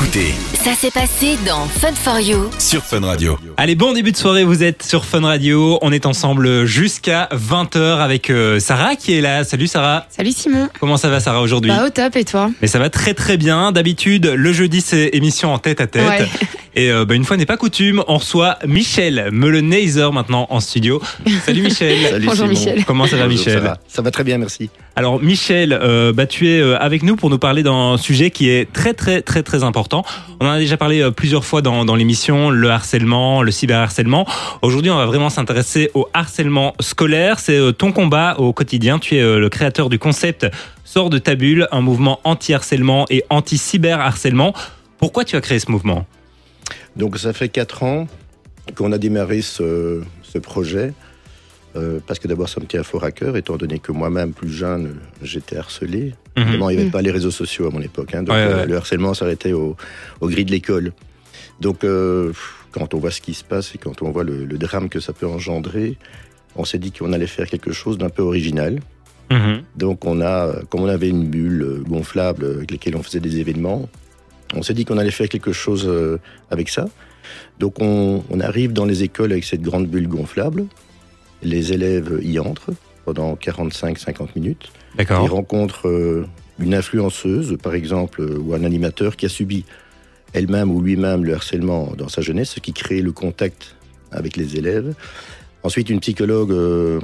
écoutez Ça s'est passé dans Fun for You. sur Fun Radio. Allez, bon début de soirée, vous êtes sur Fun Radio. On est ensemble jusqu'à 20h avec euh, Sarah qui est là. Salut Sarah. Salut Simon. Comment ça va Sarah aujourd'hui? Bah au top et toi? Mais ça va très très bien. D'habitude, le jeudi c'est émission en tête à tête. Ouais. Et euh, bah, une fois n'est pas coutume, on reçoit Michel Meuleneiser maintenant en studio. Salut Michel. Salut Bonjour, Simon. Michel. Comment ça va Bonjour, Michel ça va. Ça va très bien, merci. Alors Michel, euh, bah, tu es euh, avec nous pour nous parler d'un sujet qui est très très très très important. On en a déjà parlé plusieurs fois dans, dans l'émission, le harcèlement, le cyberharcèlement. Aujourd'hui, on va vraiment s'intéresser au harcèlement scolaire. C'est euh, ton combat au quotidien. Tu es euh, le créateur du concept Sors de ta bulle, un mouvement anti-harcèlement et anti-cyberharcèlement. Pourquoi tu as créé ce mouvement? Donc, ça fait quatre ans qu'on a démarré ce, ce projet. euh, parce que d'abord, ça me tient fort à cœur, étant donné que moi-même, plus jeune, j'étais harcelé. Mhm. Évidemment, il n'y avait Mhm. pas les réseaux sociaux à mon époque. hein, donc, Ouais, euh, ouais. le harcèlement s'arrêtait au, au gris de l'école. Donc, euh, quand on voit ce qui se passe et quand on voit le, le drame que ça peut engendrer, on s'est dit qu'on allait faire quelque chose d'un peu original. Mhm. Donc on a, comme on avait une bulle gonflable avec laquelle on faisait des événements, on s'est dit qu'on allait faire quelque chose euh, avec ça. Donc on, on arrive dans les écoles avec cette grande bulle gonflable. Les élèves y entrent pendant 45-50 minutes. Ils rencontrent euh, une influenceuse, par exemple, euh, ou un animateur qui a subi elle-même ou lui-même le harcèlement dans sa jeunesse, ce qui crée le contact avec les élèves. Ensuite, une psychologue euh,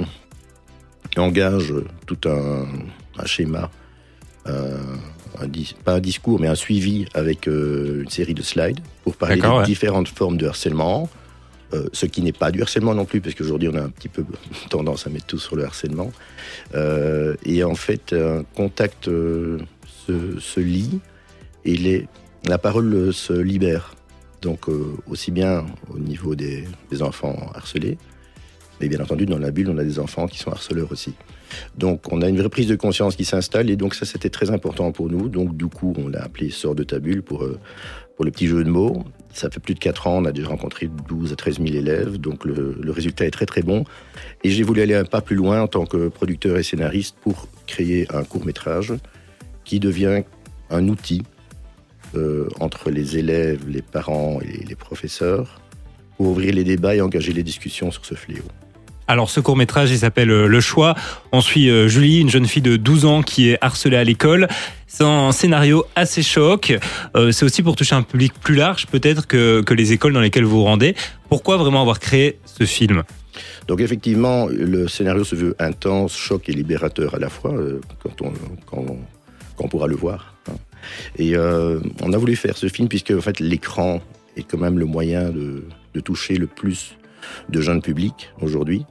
engage tout un, un schéma, euh, un dis- pas un discours, mais un suivi avec euh, une série de slides pour parler des ouais. différentes formes de harcèlement. euh, ce qui n'est pas du harcèlement non plus, parce qu'aujourd'hui on a un petit peu tendance à mettre tout sur le harcèlement. Euh, et en fait, un contact euh, se, se lie et les, la parole se libère. Donc, aussi bien au niveau des, des enfants harcelés, mais bien entendu, dans la bulle, on a des enfants qui sont harceleurs aussi. Donc, on a une vraie prise de conscience qui s'installe et donc ça, c'était très important pour nous. Donc, du coup, on l'a appelé Sors de ta bulle pour, euh, pour le petit jeu de mots. Ça fait plus de 4 ans, on a déjà rencontré 12 à 13 000 élèves, donc le, le résultat est très très bon. Et j'ai voulu aller un pas plus loin en tant que producteur et scénariste pour créer un court métrage qui devient un outil euh, entre les élèves, les parents et les professeurs pour ouvrir les débats et engager les discussions sur ce fléau. Alors ce court métrage, il s'appelle euh, Le Choix. On suit euh, Julie, une jeune fille de 12 ans qui est harcelée à l'école. C'est un scénario assez choc. Euh, c'est aussi pour toucher un public plus large peut-être que, que les écoles dans lesquelles vous vous rendez. Pourquoi vraiment avoir créé ce film? Donc effectivement, le scénario se veut intense, choc et libérateur à la fois, quand, on, quand, on- pourra le voir. hein. Et on a voulu faire ce film puisque en fait, l'écran est quand même le moyen de, de toucher le plus de jeunes publics aujourd'hui.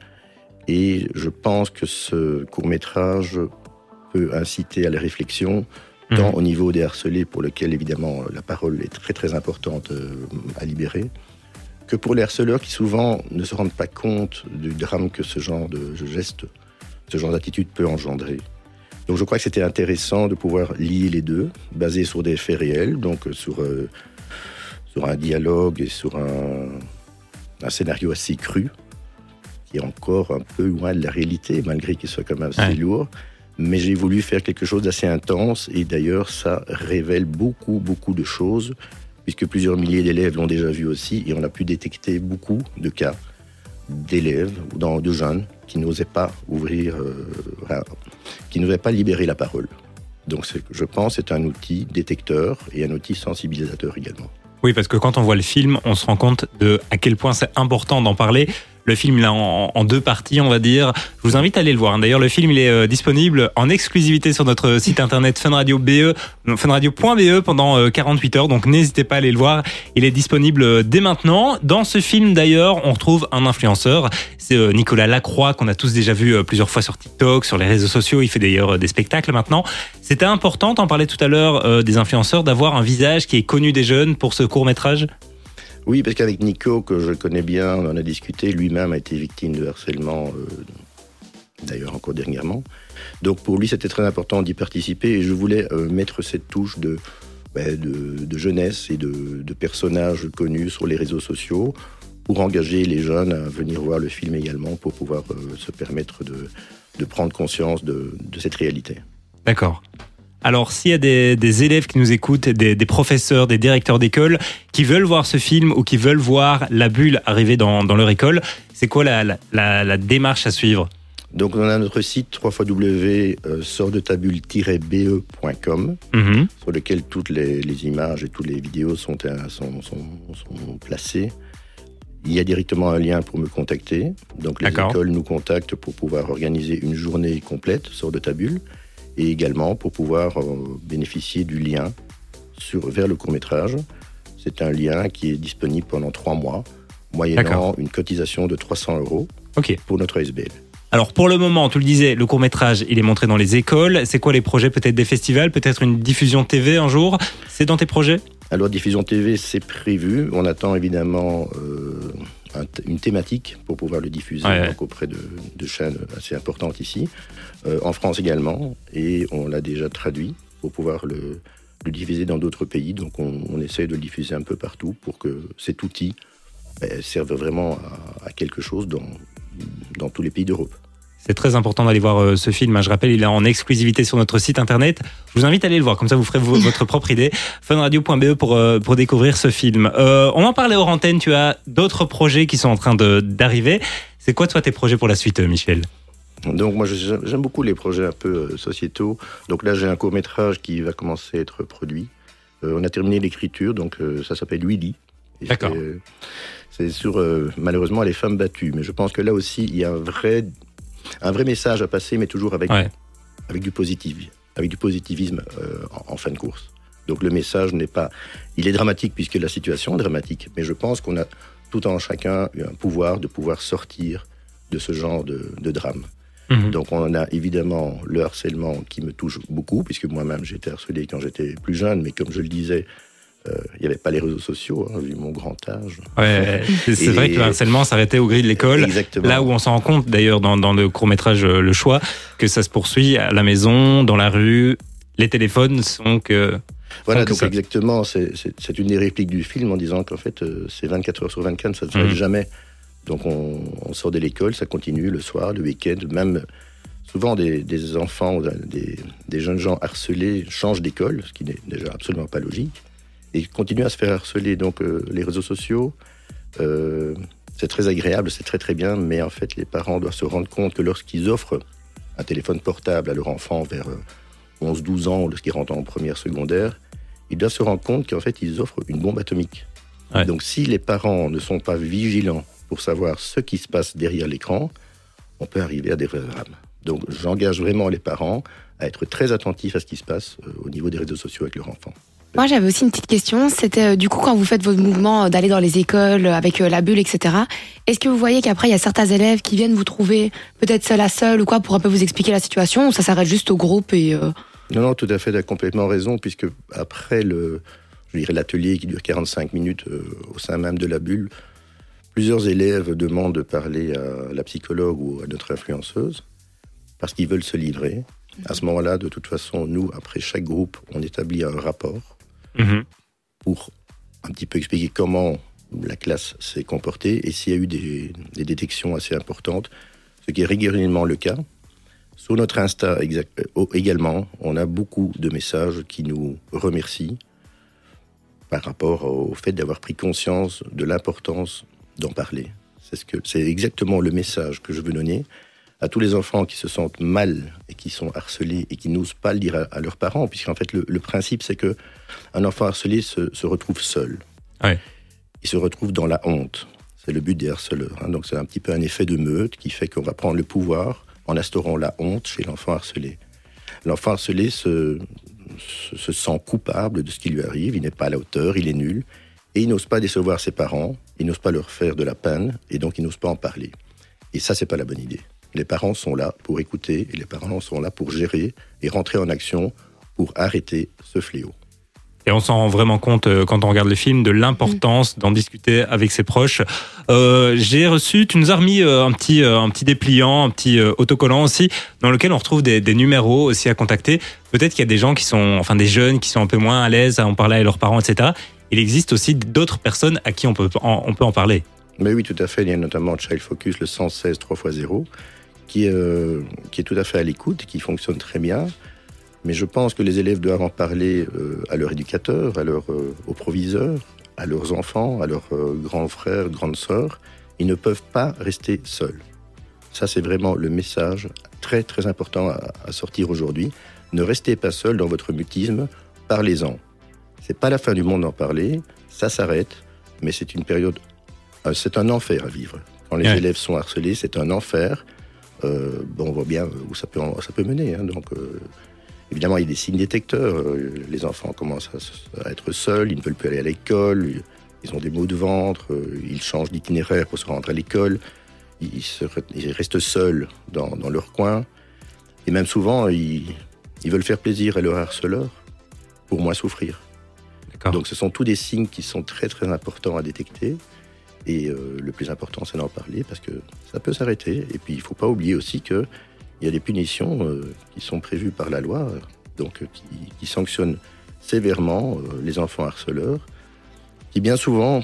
Et je pense que ce court métrage peut inciter à la réflexion, tant Mhm. au niveau des harcelés, pour lequel évidemment la parole est très très importante euh, à libérer, que pour les harceleurs qui souvent ne se rendent pas compte du drame que ce genre de geste, ce genre d'attitude peut engendrer. Donc je crois que c'était intéressant de pouvoir lier les deux, basé sur des faits réels, donc euh, sur, euh, sur un dialogue et sur un, un scénario assez cru, qui est encore un peu loin de la réalité, malgré qu'il soit quand même assez Ouais. lourd. Mais j'ai voulu faire quelque chose d'assez intense, et d'ailleurs ça révèle beaucoup, beaucoup de choses, puisque plusieurs milliers d'élèves l'ont déjà vu aussi, et on a pu détecter beaucoup de cas d'élèves ou de jeunes qui n'osaient pas ouvrir, euh, qui n'osaient pas libérer la parole. Donc je pense que c'est un outil détecteur et un outil sensibilisateur également. Oui, parce que quand on voit le film, on se rend compte de à quel point c'est important d'en parler. Le film, il est en, deux parties, on va dire. Je vous invite à aller le voir. D'ailleurs, le film, il est euh, disponible en exclusivité sur notre site internet funradio BE, non, funradio.be pendant euh, 48 heures. Donc, n'hésitez pas à aller le voir. Il est disponible euh, dès maintenant. Dans ce film, d'ailleurs, on retrouve un influenceur. C'est euh, Nicolas Lacroix, qu'on a tous déjà vu euh, plusieurs fois sur TikTok, sur les réseaux sociaux. Il fait d'ailleurs euh, des spectacles maintenant. C'était important, t'en parlais tout à l'heure, euh, des influenceurs, d'avoir un visage qui est connu des jeunes pour ce court métrage? Oui, parce qu'avec Nico, que je connais bien, on en a discuté, lui-même a été victime de harcèlement, euh, d'ailleurs encore dernièrement. Donc pour lui, c'était très important d'y participer et je voulais euh, mettre cette touche de, ben, de, jeunesse et de, de personnages connus sur les réseaux sociaux pour engager les jeunes à venir voir le film également, pour pouvoir euh, se permettre de, de prendre conscience de, de cette réalité. D'accord. Alors, s'il y a des, des, élèves qui nous écoutent, des, des professeurs, des directeurs d'école, qui veulent voir ce film ou qui veulent voir la bulle arriver dans, dans leur école, c'est quoi la, la, la, la démarche à suivre donc on a notre site www.sordetabule-be.com Mhm. sur lequel toutes les, les images et toutes les vidéos sont, euh, sont, sont, sont placées. Il y a directement un lien pour me contacter. Donc les écoles nous contactent pour pouvoir organiser une journée complète sur de tabule et également pour pouvoir euh, bénéficier du lien sur, vers le court-métrage. C'est un lien qui est disponible pendant trois mois, moyennant une cotisation de 300 euros pour notre SBL. Alors pour le moment, tu le disais, le court métrage, il est montré dans les écoles. C'est quoi les projets Peut-être des festivals, peut-être une diffusion TV un jour? C'est dans tes projets? Alors, diffusion TV, c'est prévu. On attend évidemment euh, un une thématique pour pouvoir le diffuser ouais. donc auprès de, de chaînes assez importantes ici, Euh, en France également, et on l'a déjà traduit pour pouvoir le, le diffuser dans d'autres pays. Donc, on, on essaye de le diffuser un peu partout pour que cet outil ben, serve vraiment à, à quelque chose dans, dans tous les pays d'Europe. C'est très important d'aller voir euh, ce film. hein. Je rappelle, il est en exclusivité sur notre site internet. Je vous invite à aller le voir, comme ça vous ferez vo- votre propre idée. Funradio.be pour, euh, pour découvrir ce film. Euh, on en parlait hors antenne, tu as d'autres projets qui sont en train de- d'arriver. C'est quoi toi tes projets pour la suite, Michel? Donc moi j'aime beaucoup les projets un peu sociétaux. Donc là j'ai un court métrage qui va commencer à être produit. Euh, on a terminé l'écriture, donc euh, ça s'appelle Willy. D'accord. c'est, euh, sur euh, malheureusement les femmes battues. Mais je pense que là aussi il y a un vrai, un vrai message à passer, mais toujours avec, Ouais. avec du positif, avec du positivisme euh, en, en fin de course. Donc le message n'est pas, il est dramatique puisque la situation est dramatique, mais je pense qu'on a tout en chacun eu un pouvoir de pouvoir sortir de ce genre de, de drame. Mhm. Donc on a évidemment le harcèlement qui me touche beaucoup, puisque moi-même j'ai été harcelé quand j'étais plus jeune, mais comme je le disais, euh, il n'y avait pas les réseaux sociaux, hein, vu mon grand âge. Ouais, c'est vrai que le harcèlement s'arrêtait au gris de l'école. Là où on s'en rend compte d'ailleurs dans, dans le court métrage Le Choix, que ça se poursuit à la maison, dans la rue. Les téléphones sont que. Voilà, que donc ça. exactement, c'est une des répliques du film en disant qu'en fait, euh, c'est 24 heures sur 24, ça ne s'arrête Mhm. jamais. Donc on, on sort de l'école, ça continue le soir, le week-end, même souvent des, des enfants, des, des jeunes gens harcelés changent d'école, ce qui n'est déjà absolument pas logique, et continuent à se faire harceler. Donc euh, les réseaux sociaux, euh, c'est très agréable, c'est très très bien, mais en fait les parents doivent se rendre compte que lorsqu'ils offrent un téléphone portable à leur enfant vers euh, 11-12 ans, ou lorsqu'ils rentrent en première secondaire, ils doivent se rendre compte qu'en fait ils offrent une bombe atomique. Ouais. Donc si les parents ne sont pas vigilants pour savoir ce qui se passe derrière l'écran, on peut arriver à des vrais drames. Donc j'engage vraiment les parents à être très attentifs à ce qui se passe euh, au niveau des réseaux sociaux avec leurs enfants. Moi, j'avais aussi une petite question. C'était euh, du coup quand vous faites votre mouvement euh, d'aller dans les écoles euh, avec la bulle, etc. Est-ce que vous voyez qu'après il y a certains élèves qui viennent vous trouver peut-être seul à seul ou quoi pour un peu vous expliquer la situation ou ça s'arrête juste au groupe Non, non, tout à fait, tu as complètement raison, puisque après le, je dirais l'atelier qui dure 45 minutes au sein même de la bulle, plusieurs élèves demandent de parler à la psychologue ou à notre influenceuse parce qu'ils veulent se livrer. À ce moment-là, de toute façon, nous, après chaque groupe, on établit un rapport Mhm. pour un petit peu expliquer comment la classe s'est comportée et s'il y a eu des, détections assez importantes, ce qui est régulièrement le cas. Sur notre Insta euh, également, on a beaucoup de messages qui nous remercient par rapport au fait d'avoir pris conscience de l'importance d'en parler. C'est ce exactement le message que je veux donner à tous les enfants qui se sentent mal et qui sont harcelés et qui n'osent pas le dire à, à leurs parents, puisqu'en fait le, le principe c'est que un enfant harcelé se, se retrouve seul. Ouais. Il se retrouve dans la honte. C'est le but des harceleurs. hein. Donc c'est un petit peu un effet de meute qui fait qu'on va prendre le pouvoir en instaurant la honte chez l'enfant harcelé. L'enfant harcelé se, se, se sent coupable de ce qui lui arrive, il n'est pas à la hauteur, il est nul, et il n'ose pas décevoir ses parents, il n'ose pas leur faire de la peine, et donc il n'ose pas en parler. Et ça, c'est pas la bonne idée. Les parents sont là pour écouter, et les parents sont là pour gérer et rentrer en action pour arrêter ce fléau. Et on s'en rend vraiment compte euh, quand on regarde le film de l'importance d'en discuter avec ses proches. Euh, J'ai reçu, tu nous as remis euh, un petit, un petit dépliant, un petit autocollant aussi, dans lequel on retrouve des, des numéros aussi à contacter. Peut-être qu'il y a des gens qui sont, enfin des jeunes qui sont un peu moins à l'aise à en parler à leurs parents, etc. Il existe aussi d'autres personnes à qui on peut en, on peut en parler. Mais oui, tout à fait. Il y a notamment Child Focus, le 116 3x0, qui, est, euh, qui est tout à fait à l'écoute, qui fonctionne très bien. Mais je pense que les élèves doivent en parler euh, à leur éducateur, à leur, euh, au proviseur, à leurs enfants, à leurs grands frères, grandes sœurs. Ils ne peuvent pas rester seuls. Ça, c'est vraiment le message très très important à, à sortir aujourd'hui. Ne restez pas seul dans votre mutisme, parlez-en. C'est pas la fin du monde d'en parler, ça s'arrête, mais c'est une période, c'est un enfer à vivre. Quand les Ouais. élèves sont harcelés, c'est un enfer. Euh, bon, on voit bien où ça peut, ça peut mener. hein. donc, euh, évidemment, il y a des signes détecteurs. Euh, les enfants commencent à, être seuls, ils ne veulent plus aller à l'école, ils ont des maux de ventre, euh, ils changent d'itinéraire pour se rendre à l'école, ils, se re- ils restent seuls dans, dans leur coin. Et même souvent, ils, ils veulent faire plaisir à leur harceleur pour moins souffrir. Donc ce sont tous des signes qui sont très très importants à détecter. Et euh, le plus important, c'est d'en parler parce que ça peut s'arrêter. Et puis il ne faut pas oublier aussi qu'il y a des punitions euh, qui sont prévues par la loi, donc euh, qui, qui sanctionnent sévèrement euh, les enfants harceleurs, qui bien souvent,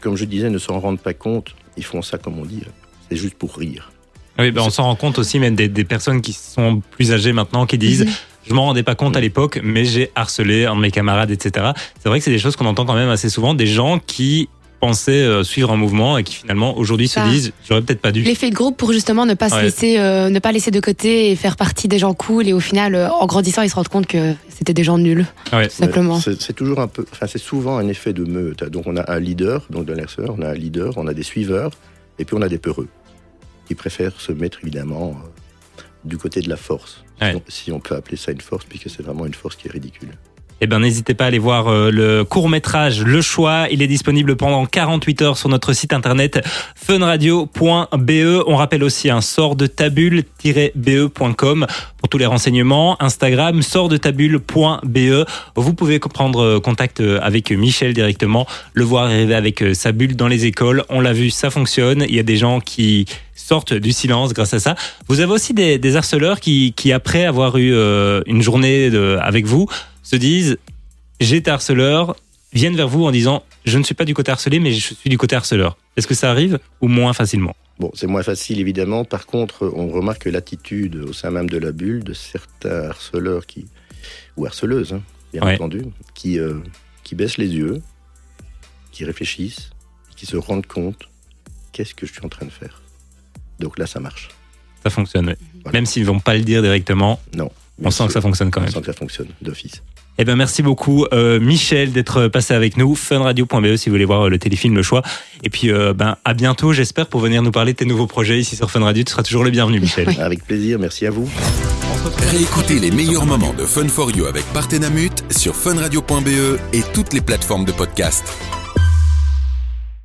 comme je disais, ne s'en rendent pas compte. Ils font ça, comme on dit, c'est juste pour rire. Oui, ben, on s'en rend compte aussi, même des, des personnes qui sont plus âgées maintenant, qui disent. Je m'en rendais pas compte à l'époque, mais j'ai harcelé un de mes camarades, etc. C'est vrai que c'est des choses qu'on entend quand même assez souvent, des gens qui pensaient euh, suivre un mouvement et qui finalement aujourd'hui se disent J'aurais peut-être pas dû. L'effet de groupe pour justement ne pas se laisser, euh, ne pas laisser de côté et faire partie des gens cool et au final, euh, en grandissant, ils se rendent compte que c'était des gens nuls, Ouais. tout simplement. C'est c'est toujours un peu, enfin c'est souvent un effet de meute. Donc on a un leader, donc de l'harceleur, on a un leader, on a des suiveurs, et puis on a des peureux qui préfèrent se mettre évidemment euh, du côté de la force, Ouais. si, on, si on peut appeler ça une force, puisque c'est vraiment une force qui est ridicule. Eh ben, n'hésitez pas à aller voir euh, le court métrage Le Choix. Il est disponible pendant 48 heures sur notre site internet funradio.be. On rappelle aussi un sort de tabule-be.com pour tous les renseignements. Instagram sort de tabule.be. Vous pouvez prendre euh, contact euh, avec Michel directement, le voir arriver avec sa bulle dans les écoles. On l'a vu, ça fonctionne. Il y a des gens qui sortent du silence grâce à ça. Vous avez aussi des, harceleurs qui, après avoir eu une journée avec vous, se disent j'ai été harceleur, viennent vers vous en disant je ne suis pas du côté harcelé, mais je suis du côté harceleur. Est-ce que ça arrive ou moins facilement Bon, c'est moins facile évidemment. Par contre, on remarque l'attitude au sein même de la bulle de certains harceleurs qui, ou harceleuses, hein, bien Ouais. entendu, qui, euh, qui baissent les yeux, qui réfléchissent, qui se rendent compte qu'est-ce que je suis en train de faire? Donc là, ça marche. Ça fonctionne, oui. Voilà. Même s'ils ne vont pas le dire directement, Non. On sent que ça fonctionne quand On même. sent que ça fonctionne d'office. Eh ben merci beaucoup euh, Michel d'être passé avec nous. Funradio.be si vous voulez voir euh, le téléfilm Le Choix. Et puis euh, ben à bientôt j'espère pour venir nous parler de tes nouveaux projets ici sur Fun Radio. Tu seras toujours le bienvenu Michel. Avec plaisir, merci à vous. Réécoutez les meilleurs moments de Fun for You avec Partenamut sur funradio.be et toutes les plateformes de podcast.